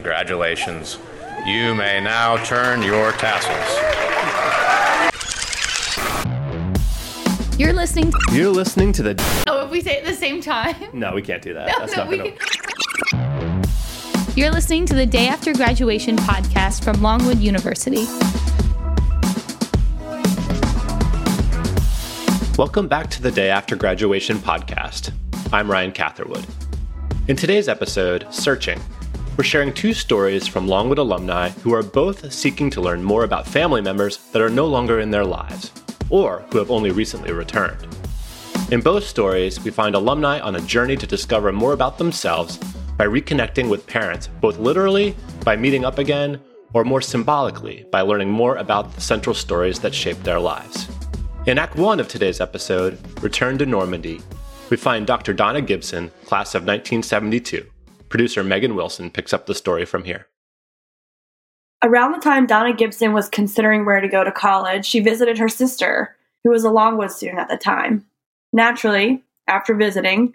Congratulations. You may now turn your tassels. You're listening. To- You're listening to the. oh, if we say it at the same time. No, we can't do that. No, That's no, not we gonna. can- You're listening to the Day After Graduation podcast from Longwood University. Welcome back to the Day After Graduation podcast. I'm Ryan Catherwood. In today's episode, Searching, we're sharing two stories from Longwood alumni who are both seeking to learn more about family members that are no longer in their lives, or who have only recently returned. In both stories, we find alumni on a journey to discover more about themselves by reconnecting with parents, both literally, by meeting up again, or more symbolically, by learning more about the central stories that shaped their lives. In Act 1 of today's episode, Return to Normandy, we find Dr. Donna Gibson, class of 1972. Producer Megan Wilson picks up the story from here. Around the time Donna Gibson was considering where to go to college, she visited her sister, who was a Longwood student at the time. Naturally, after visiting,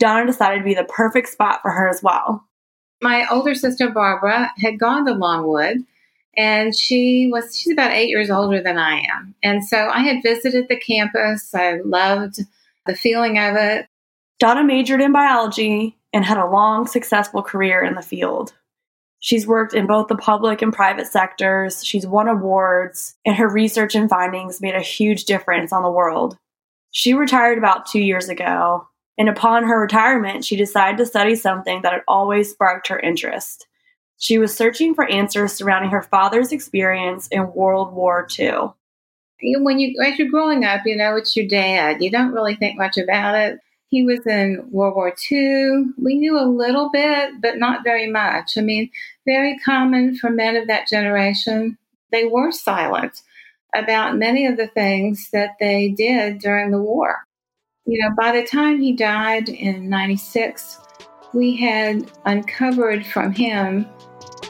Donna decided to be the perfect spot for her as well. my older sister Barbara had gone to Longwood and she was she's about 8 years older than I am. And so I had visited the campus. I loved the feeling of it. Donna majored in biology and had a long, successful career in the field. She's worked in both the public and private sectors. She's won awards, and her research and findings made a huge difference on the world. She retired about two years ago, and upon her retirement, she decided to study something that had always sparked her interest. She was searching for answers surrounding her father's experience in World War II. When you as you're growing up, you know it's your dad. You don't really think much about it. He was in World War II. We knew a little bit, but not very much. I mean, very common for men of that generation. They were silent about many of the things that they did during the war. You know, by the time he died in 96, we had uncovered from him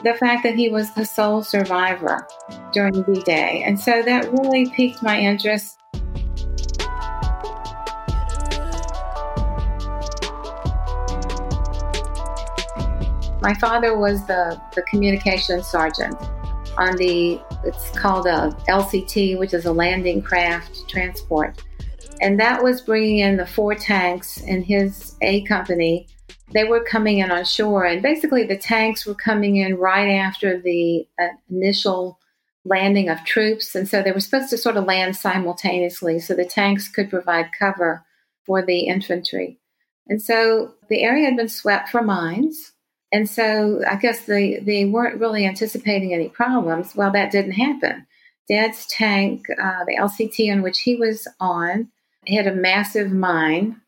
the fact that he was the sole survivor during D Day. And so that really piqued my interest. My father was the, the sergeant on the, it's called a LCT, which is a landing craft transport. And that was bringing in the four tanks in his A company. They were coming in on shore, and basically the tanks were coming in right after the uh, initial landing of troops. And so they were supposed to sort of land simultaneously so the tanks could provide cover for the infantry. And so the area had been swept for mines. And so I guess they, they weren't really anticipating any problems. Well, that didn't happen. Dad's tank, uh, the LCT on which he was on, hit a massive mine.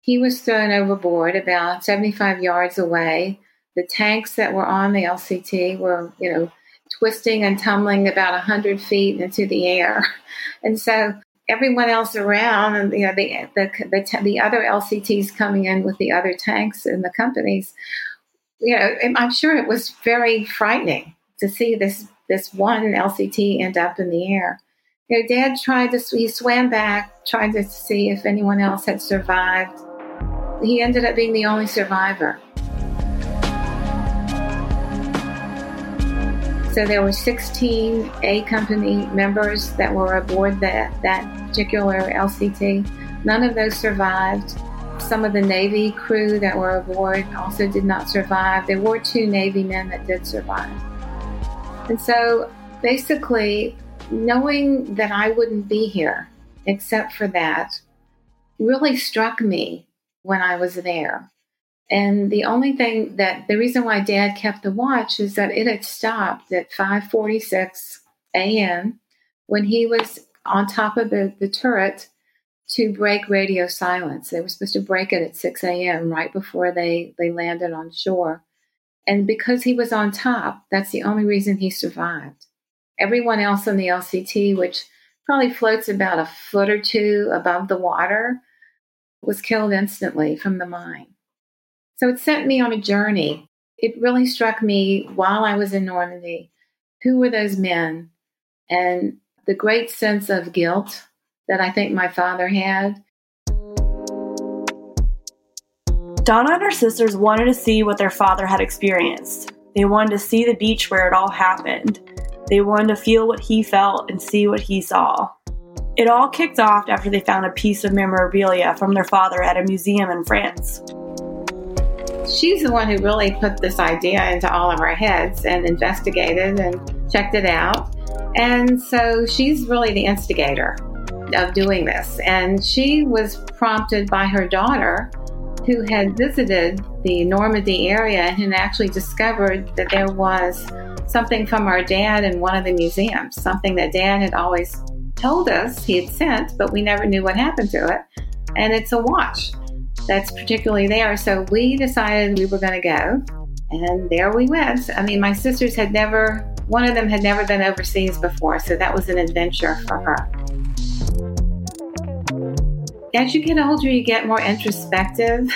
He was thrown overboard about 75 yards away. The tanks that were on the LCT were, you know, twisting and tumbling about 100 feet into the air. And so everyone else around, and you know, the, the, the, the other LCTs coming in with the other tanks in the companies, you know, I'm sure it was very frightening to see this this one LCT end up in the air. You know, Dad tried to he swam back, tried to see if anyone else had survived. He ended up being the only survivor. So there were 16 A company members that were aboard that that particular LCT. None of those survived. Some of the Navy crew that were aboard also did not survive. There were two Navy men that did survive. And so basically, knowing that I wouldn't be here except for that really struck me when I was there. And the only thing that the reason why dad kept the watch is that it had stopped at 5:46 a.m. when he was on top of the, the turret to break radio silence. They were supposed to break it at 6 a.m. right before they, they landed on shore. And because he was on top, that's the only reason he survived. Everyone else on the LCT, which probably floats about a foot or two above the water, was killed instantly from the mine. So it sent me on a journey. It really struck me while I was in Normandy who were those men and the great sense of guilt that I think my father had. Donna and her sisters wanted to see what their father had experienced. They wanted to see the beach where it all happened. They wanted to feel what he felt and see what he saw. It all kicked off after they found a piece of memorabilia from their father at a museum in France. She's the one who really put this idea into all of our heads and investigated and checked it out. And so she's really the instigator of doing this. And she was prompted by her daughter, who had visited the Normandy area and actually discovered that there was something from our dad in one of the museums, something that dad had always told us he had sent, but we never knew what happened to it. And it's a watch that's particularly there. So we decided we were going to go. And there we went. I mean, my sisters had never, one of them had never been overseas before. So that was an adventure for her. As you get older, you get more introspective.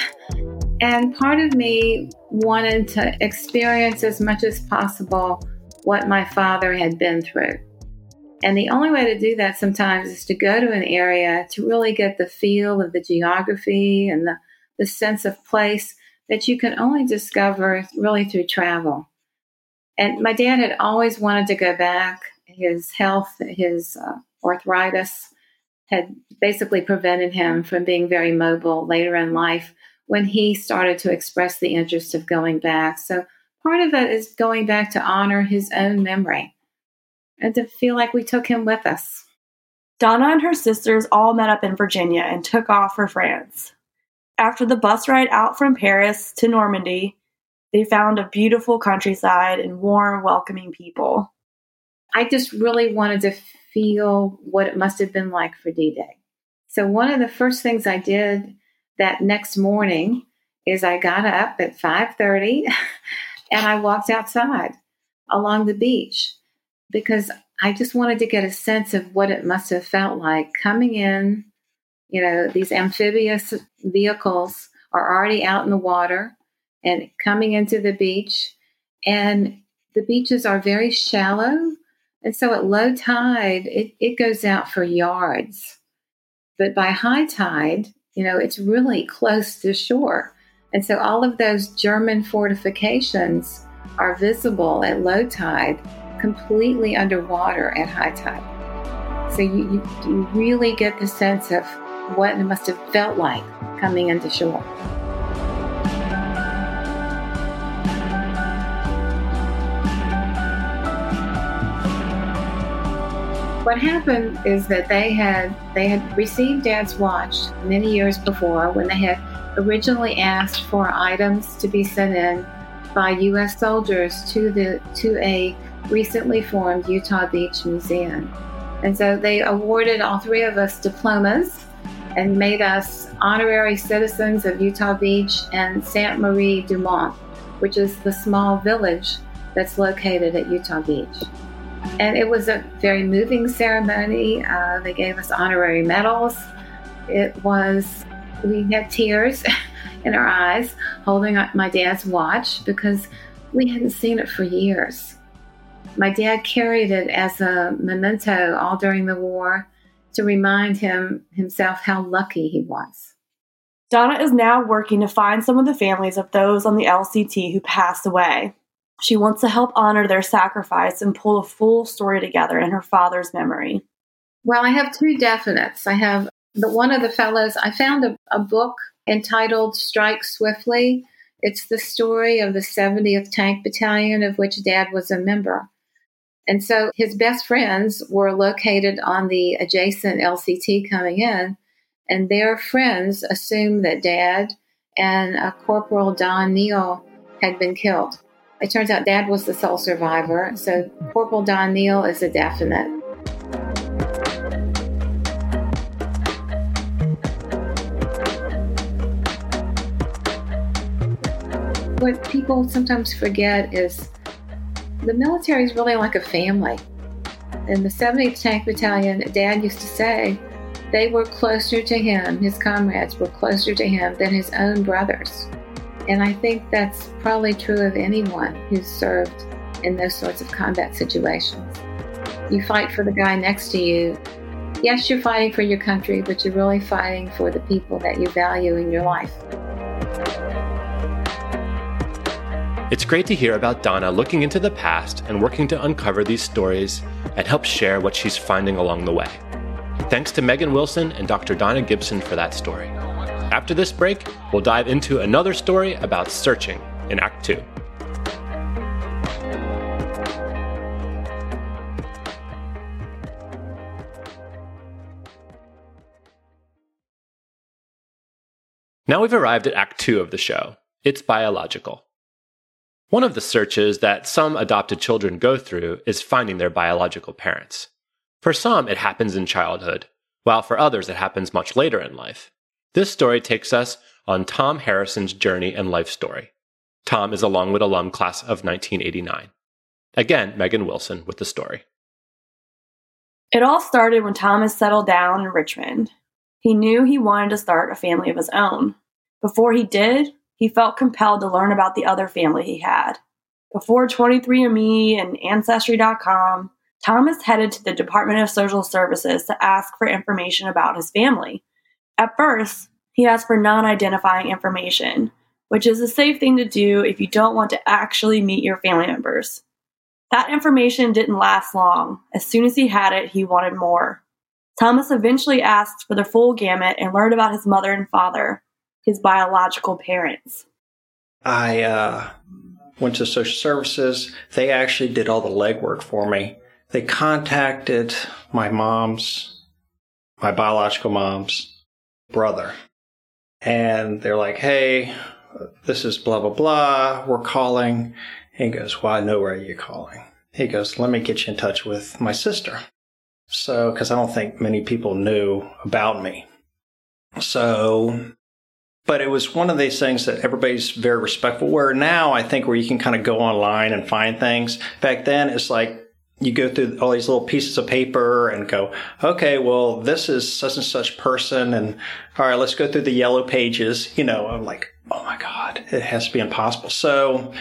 And part of me wanted to experience as much as possible what my father had been through. And the only way to do that sometimes is to go to an area to really get the feel of the geography and the, the sense of place that you can only discover really through travel. And my dad had always wanted to go back. His health, his uh, arthritis had basically prevented him from being very mobile later in life when he started to express the interest of going back. So part of it is going back to honor his own memory and to feel like we took him with us. Donna and her sisters all met up in Virginia and took off for France. After the bus ride out from Paris to Normandy, they found a beautiful countryside and warm, welcoming people. I just really wanted to feel what it must have been like for D Day. So, one of the first things I did that next morning is I got up at 5:30 and I walked outside along the beach because I just wanted to get a sense of what it must have felt like coming in. You know, these amphibious vehicles are already out in the water and coming into the beach. And the beaches are very shallow. And so at low tide, it, it goes out for yards. But by high tide, you know, it's really close to shore. And so all of those German fortifications are visible at low tide completely underwater at high tide. So you, you, you really get the sense of what it must have felt like coming into shore. What happened is that they had they had received Dad's watch many years before when they had originally asked for items to be sent in by U.S. soldiers to the to a recently formed Utah Beach Museum. And so they awarded all three of us diplomas and made us honorary citizens of Utah Beach and Sainte Marie du Mont, which is the small village that's located at Utah Beach. And it was a very moving ceremony. Uh, they gave us honorary medals. It was, we had tears in our eyes holding my dad's watch because we hadn't seen it for years. My dad carried it as a memento all during the war to remind him himself how lucky he was. Donna is now working to find some of the families of those on the LCT who passed away. She wants to help honor their sacrifice and pull a full story together in her father's memory. Well, I have two definites. I have the one of the fellows, I found a, a book entitled Strike Swiftly. It's the story of the 70th Tank Battalion, of which Dad was a member. And so his best friends were located on the adjacent LCT coming in, and their friends assumed that Dad and a Corporal Don Neal had been killed. It turns out Dad was the sole survivor, so Corporal Don Neal is a definite. What people sometimes forget is the military is really like a family. In the 70th Tank Battalion, Dad used to say they were closer to him, his comrades were closer to him than his own brothers. And I think that's probably true of anyone who's served in those sorts of combat situations. You fight for the guy next to you. Yes, you're fighting for your country, but you're really fighting for the people that you value in your life. It's great to hear about Donna looking into the past and working to uncover these stories and help share what she's finding along the way. Thanks to Megan Wilson and Dr. Donna Gibson for that story. After this break, we'll dive into another story about searching in Act 2. Now we've arrived at Act 2 of the show. It's biological. One of the searches that some adopted children go through is finding their biological parents. For some, it happens in childhood, while for others, it happens much later in life. This story takes us on Tom Harrison's journey and life story. Tom is a Longwood alum class of 1989. Again, Megan Wilson with the story. It all started when Thomas settled down in Richmond. He knew he wanted to start a family of his own. Before he did, he felt compelled to learn about the other family he had. Before 23andMe and Ancestry.com, Thomas headed to the Department of Social Services to ask for information about his family. At first, he asked for non identifying information, which is a safe thing to do if you don't want to actually meet your family members. That information didn't last long. As soon as he had it, he wanted more. Thomas eventually asked for the full gamut and learned about his mother and father, his biological parents. I uh, went to social services. They actually did all the legwork for me. They contacted my mom's, my biological mom's brother. And they're like, hey, this is blah, blah, blah. We're calling. He goes, well, I know where you're calling. He goes, let me get you in touch with my sister. So, because I don't think many people knew about me. So, but it was one of these things that everybody's very respectful. Where now I think where you can kind of go online and find things. Back then, it's like you go through all these little pieces of paper and go, okay, well, this is such and such person. And all right, let's go through the yellow pages. You know, I'm like, oh my God, it has to be impossible. So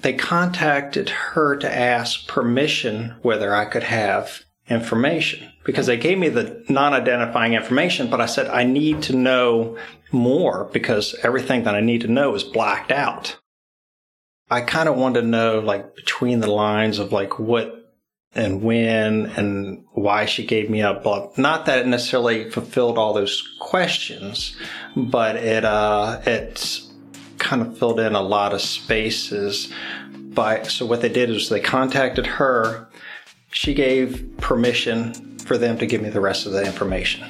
they contacted her to ask permission whether I could have information because they gave me the non identifying information, but I said, I need to know more because everything that I need to know is blacked out. I kind of wanted to know, like, between the lines of like what and when and why she gave me up. But not that it necessarily fulfilled all those questions, but it uh, it kind of filled in a lot of spaces. By so what they did is they contacted her. She gave permission for them to give me the rest of the information.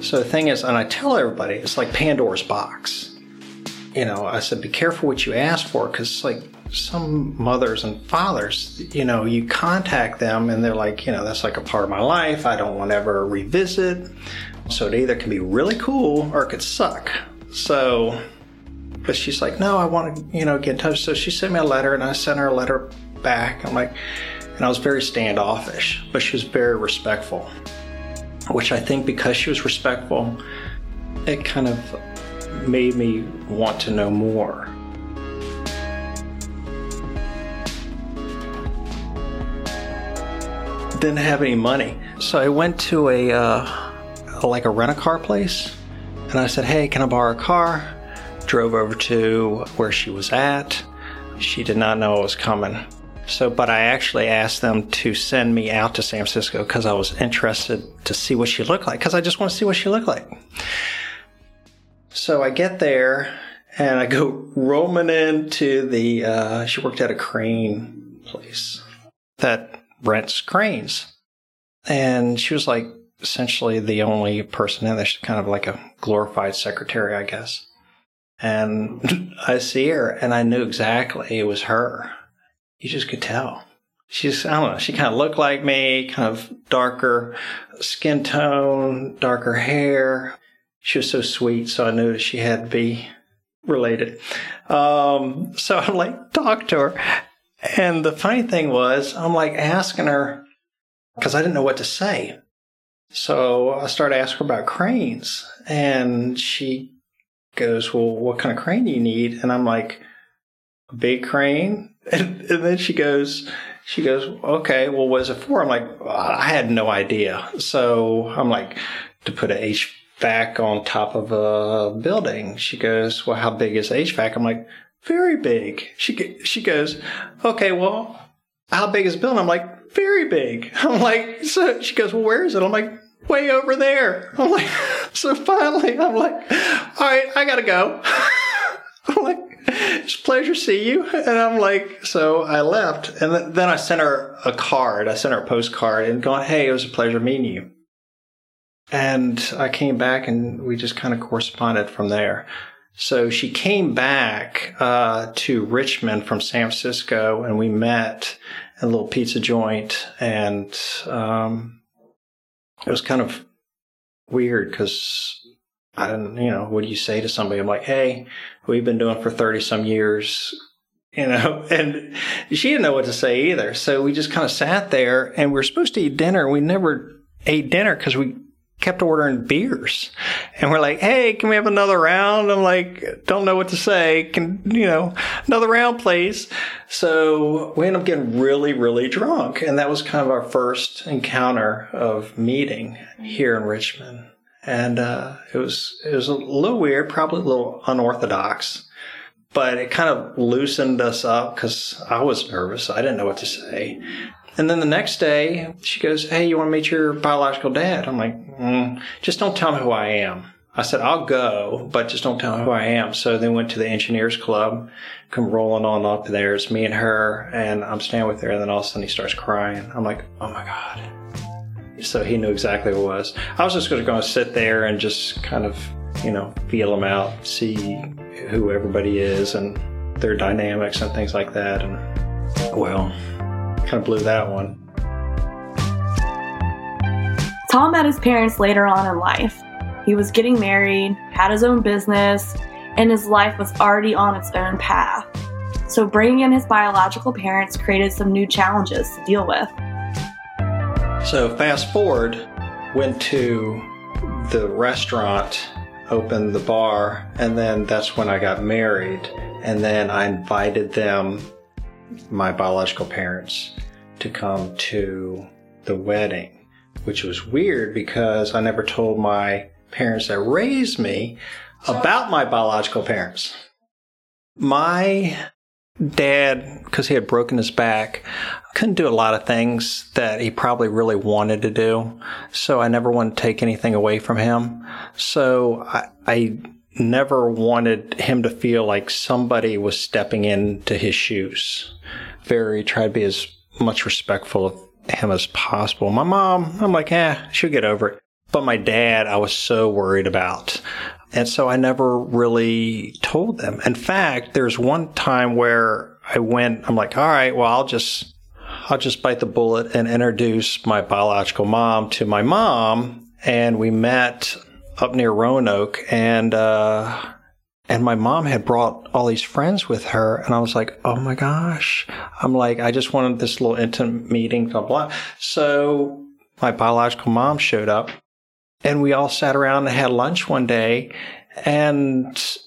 So the thing is, and I tell everybody, it's like Pandora's box you know, I said, be careful what you ask for because, like, some mothers and fathers, you know, you contact them and they're like, you know, that's like a part of my life. I don't want to ever revisit. So it either can be really cool or it could suck. So, but she's like, no, I want to, you know, get in touch. So she sent me a letter and I sent her a letter back. I'm like, and I was very standoffish, but she was very respectful, which I think because she was respectful, it kind of made me want to know more. Didn't have any money, so I went to a uh, like a rent a car place, and I said, "Hey, can I borrow a car?" Drove over to where she was at. She did not know I was coming. So, but I actually asked them to send me out to San Francisco because I was interested to see what she looked like because I just want to see what she looked like. So I get there and I go roaming into the, uh, she worked at a crane place that rents cranes. And she was like essentially the only person in there. She's kind of like a glorified secretary, I guess. And I see her and I knew exactly it was her. You just could tell. She's, I don't know, she kind of looked like me, kind of darker skin tone, darker hair she was so sweet, so I knew she had to be related. Um, so I'm like, talk to her. And the funny thing was, I'm like asking her because I didn't know what to say. So I started asking her about cranes, and she goes, "Well, what kind of crane do you need?" And I'm like, "A big crane." And, and then she goes, "She goes, okay. Well, what is it for?" I'm like, "I had no idea." So I'm like, "To put a H HVAC on top of a building. She goes, well, how big is HVAC? I'm like, very big. She, she goes, okay, well, how big is the building? I'm like, very big. I'm like, so she goes, well, where is it? I'm like, way over there. I'm like, so finally, I'm like, all right, I gotta go. I'm like, it's pleasure to see you. And I'm like, so I left. And then I sent her a card. I sent her a postcard and going, hey, it was a pleasure meeting you. And I came back and we just kind of corresponded from there. So she came back uh, to Richmond from San Francisco and we met at a little pizza joint. And um, it was kind of weird because I don't, you know, what do you say to somebody? I'm like, hey, we've been doing for 30 some years, you know, and she didn't know what to say either. So we just kind of sat there and we were supposed to eat dinner. We never ate dinner because we kept ordering beers. And we're like, hey, can we have another round? I'm like, don't know what to say. Can, you know, another round, please. So we ended up getting really, really drunk. And that was kind of our first encounter of meeting here in Richmond and uh, it was it was a little weird, probably a little unorthodox, but it kind of loosened us up because I was nervous. I didn't know what to say. And then the next day, she goes, "Hey, you want to meet your biological dad?" I'm like, mm, "Just don't tell me who I am." I said, "I'll go, but just don't tell me who I am." So they went to the engineers club, come rolling on up there. It's me and her, and I'm standing with her, and then all of a sudden he starts crying. I'm like, "Oh my god." so he knew exactly who it was. I was just going to sit there and just kind of, you know, feel them out, see who everybody is and their dynamics and things like that. And well, kind of blew that one. Tom met his parents later on in life. He was getting married, had his own business, and his life was already on its own path. So bringing in his biological parents created some new challenges to deal with. So fast forward, went to the restaurant, opened the bar, and then that's when I got married. And then I invited them, my biological parents, to come to the wedding, which was weird because I never told my parents that raised me about my biological parents. My dad, because he had broken his back, couldn't do a lot of things that he probably really wanted to do. So I never wanted to take anything away from him. So I, I never wanted him to feel like somebody was stepping into his shoes. Very tried to be as much respectful of him as possible. My mom, I'm like, eh, she'll get over it. But my dad, I was so worried about. And so I never really told them. In fact, there's one time where I went, I'm like, all right, well, I'll just, I'll just bite the bullet and introduce my biological mom to my mom. And we met up near Roanoke and, uh, and my mom had brought all these friends with her. And I was like, oh my gosh. I'm like, I just wanted this little intimate meeting, blah, blah. So my biological mom showed up and we all sat around and had lunch one day and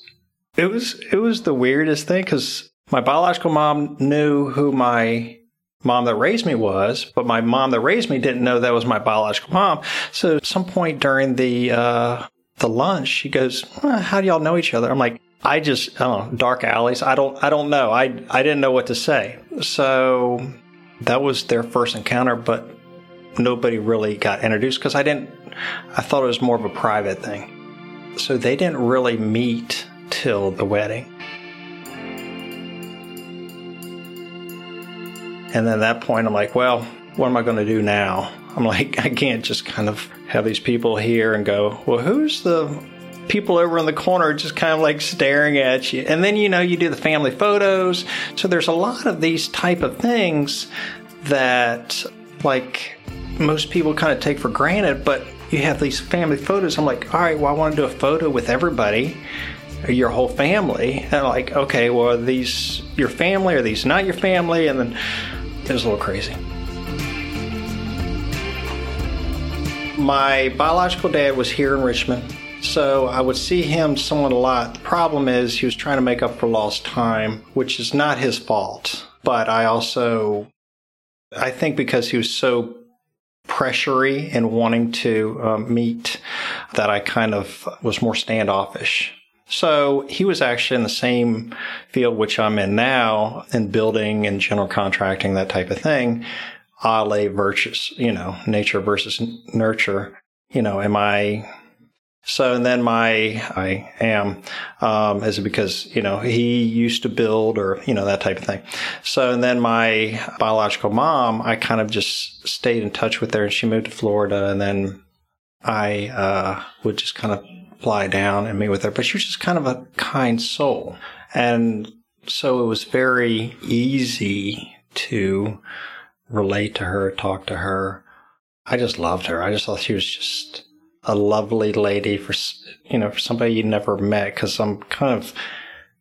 it was it was the weirdest thing because my biological mom knew who my mom that raised me was, but my mom that raised me didn't know that was my biological mom. So at some point during the uh, the lunch, she goes, well, "How do y'all know each other?" I'm like, "I just I don't know, dark alleys. I don't I don't know. I I didn't know what to say." So that was their first encounter, but nobody really got introduced because I didn't. I thought it was more of a private thing. So they didn't really meet till the wedding. And then at that point, I'm like, well, what am I going to do now? I'm like, I can't just kind of have these people here and go, well, who's the people over in the corner just kind of like staring at you? And then, you know, you do the family photos. So there's a lot of these type of things that like most people kind of take for granted, but you have these family photos. I'm like, all right, well, I want to do a photo with everybody, your whole family. And like, okay, well, are these your family? Are these not your family? And then it was a little crazy. My biological dad was here in Richmond, so I would see him somewhat a lot. The problem is he was trying to make up for lost time, which is not his fault. But I also, I think because he was so pressury and wanting to um, meet that I kind of was more standoffish. So he was actually in the same field which I'm in now in building and general contracting, that type of thing. Ale versus, you know, nature versus nurture. You know, am I so, and then my, I am, um, is because, you know, he used to build or, you know, that type of thing. So, and then my biological mom, I kind of just stayed in touch with her and she moved to Florida and then I, uh, would just kind of fly down and meet with her, but she was just kind of a kind soul. And so it was very easy to relate to her, talk to her. I just loved her. I just thought she was just a lovely lady for you know for somebody you never met because some kind of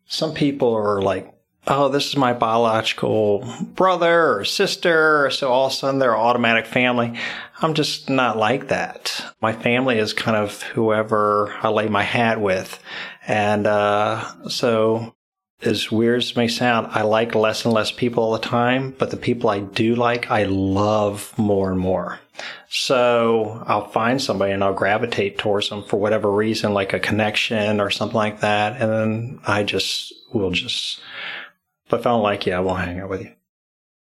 some people are like oh this is my biological brother or sister so all of a sudden they're automatic family i'm just not like that my family is kind of whoever i lay my hat with and uh, so as weird as it may sound, I like less and less people all the time, but the people I do like, I love more and more. So I'll find somebody and I'll gravitate towards them for whatever reason, like a connection or something like that. And then I just will just, if I don't like you, I won't hang out with you.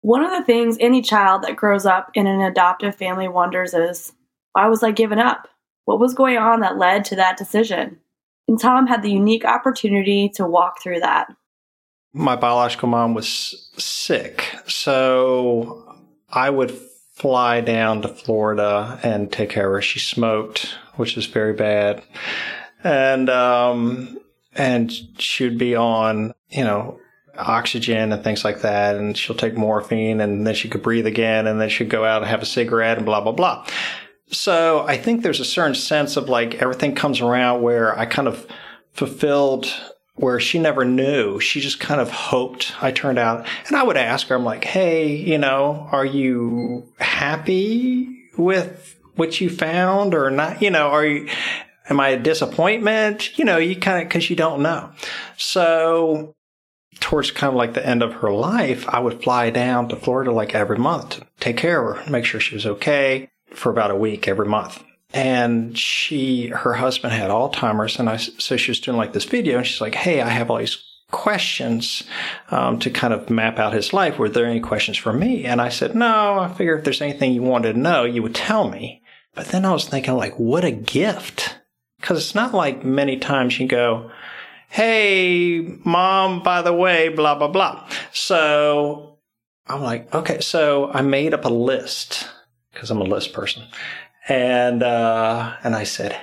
One of the things any child that grows up in an adoptive family wonders is why was I given up? What was going on that led to that decision? And Tom had the unique opportunity to walk through that my biological mom was sick. So I would fly down to Florida and take care of her. She smoked, which is very bad. And, um, and she would be on, you know, oxygen and things like that. And she'll take morphine and then she could breathe again and then she'd go out and have a cigarette and blah, blah, blah. So I think there's a certain sense of like everything comes around where I kind of fulfilled where she never knew. She just kind of hoped I turned out. And I would ask her, I'm like, hey, you know, are you happy with what you found or not? You know, are you, am I a disappointment? You know, you kind of, cause you don't know. So towards kind of like the end of her life, I would fly down to Florida like every month to take care of her, make sure she was okay for about a week every month. And she her husband had alzheimer's and i so she was doing like this video and she's like hey i have all these questions um, to kind of map out his life. Were there any questions for me? And i said no i figure if there's anything you wanted to know you would tell me. But then i was thinking like what a gift. Because it's not like many times you go hey mom by the way blah blah blah so i'm like okay so i made up a list because i'm a list person and uh, and I said,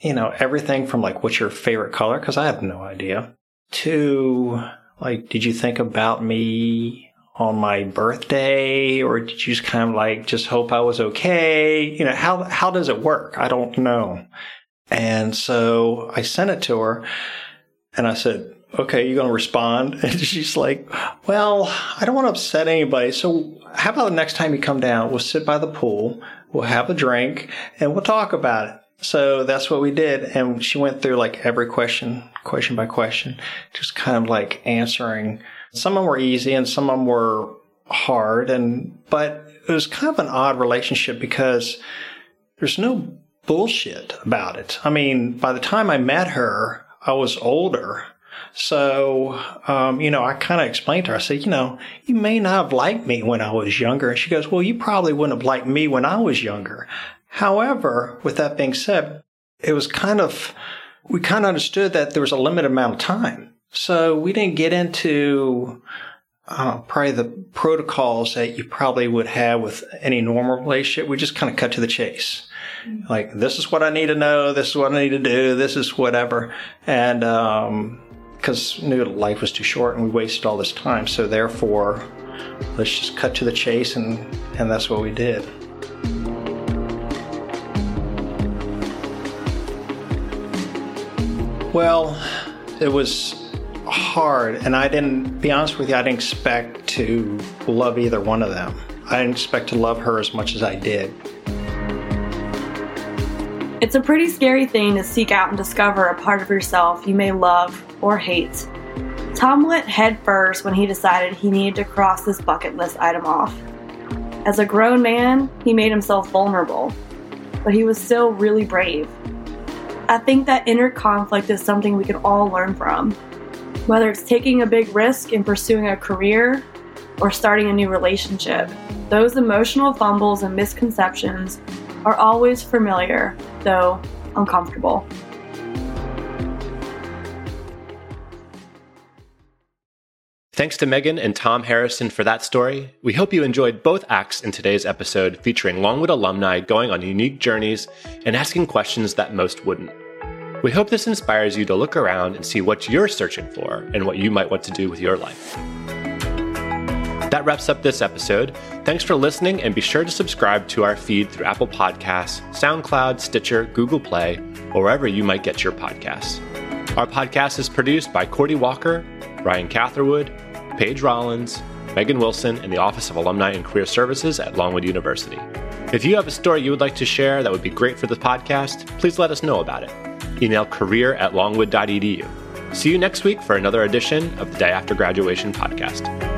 you know, everything from like, what's your favorite color? Because I have no idea. To like, did you think about me on my birthday, or did you just kind of like just hope I was okay? You know, how how does it work? I don't know. And so I sent it to her, and I said, okay, you're going to respond? And she's like, well, I don't want to upset anybody. So how about the next time you come down, we'll sit by the pool, we'll have a drink, and we'll talk about it. So that's what we did. And she went through like every question, question by question, just kind of like answering. Some of them were easy and some of them were hard. And, but it was kind of an odd relationship because there's no bullshit about it. I mean, by the time I met her, I was older so, um, you know, I kind of explained to her, I said, you know, you may not have liked me when I was younger. And she goes, well, you probably wouldn't have liked me when I was younger. However, with that being said, it was kind of, we kind of understood that there was a limited amount of time. So we didn't get into uh, probably the protocols that you probably would have with any normal relationship. We just kind of cut to the chase. Like, this is what I need to know. This is what I need to do. This is whatever. And, um, because knew life was too short and we wasted all this time. So therefore, let's just cut to the chase, and and that's what we did. Well, it was hard, and I didn't be honest with you. I didn't expect to love either one of them. I didn't expect to love her as much as I did. It's a pretty scary thing to seek out and discover a part of yourself you may love or hate. Tom went headfirst when he decided he needed to cross this bucket list item off. As a grown man, he made himself vulnerable, but he was still really brave. I think that inner conflict is something we can all learn from. Whether it's taking a big risk in pursuing a career or starting a new relationship, those emotional fumbles and misconceptions are always familiar, though uncomfortable. Thanks to Megan and Tom Harrison for that story. We hope you enjoyed both acts in today's episode featuring Longwood alumni going on unique journeys and asking questions that most wouldn't. We hope this inspires you to look around and see what you're searching for and what you might want to do with your life. That wraps up this episode. Thanks for listening, and be sure to subscribe to our feed through Apple Podcasts, SoundCloud, Stitcher, Google Play, or wherever you might get your podcasts. Our podcast is produced by Cordy Walker, Ryan Catherwood, Paige Rollins, Megan Wilson, and the Office of Alumni and Career Services at Longwood University. If you have a story you would like to share that would be great for the podcast, please let us know about it. Email career at longwood.edu. See you next week for another edition of the Day After Graduation podcast.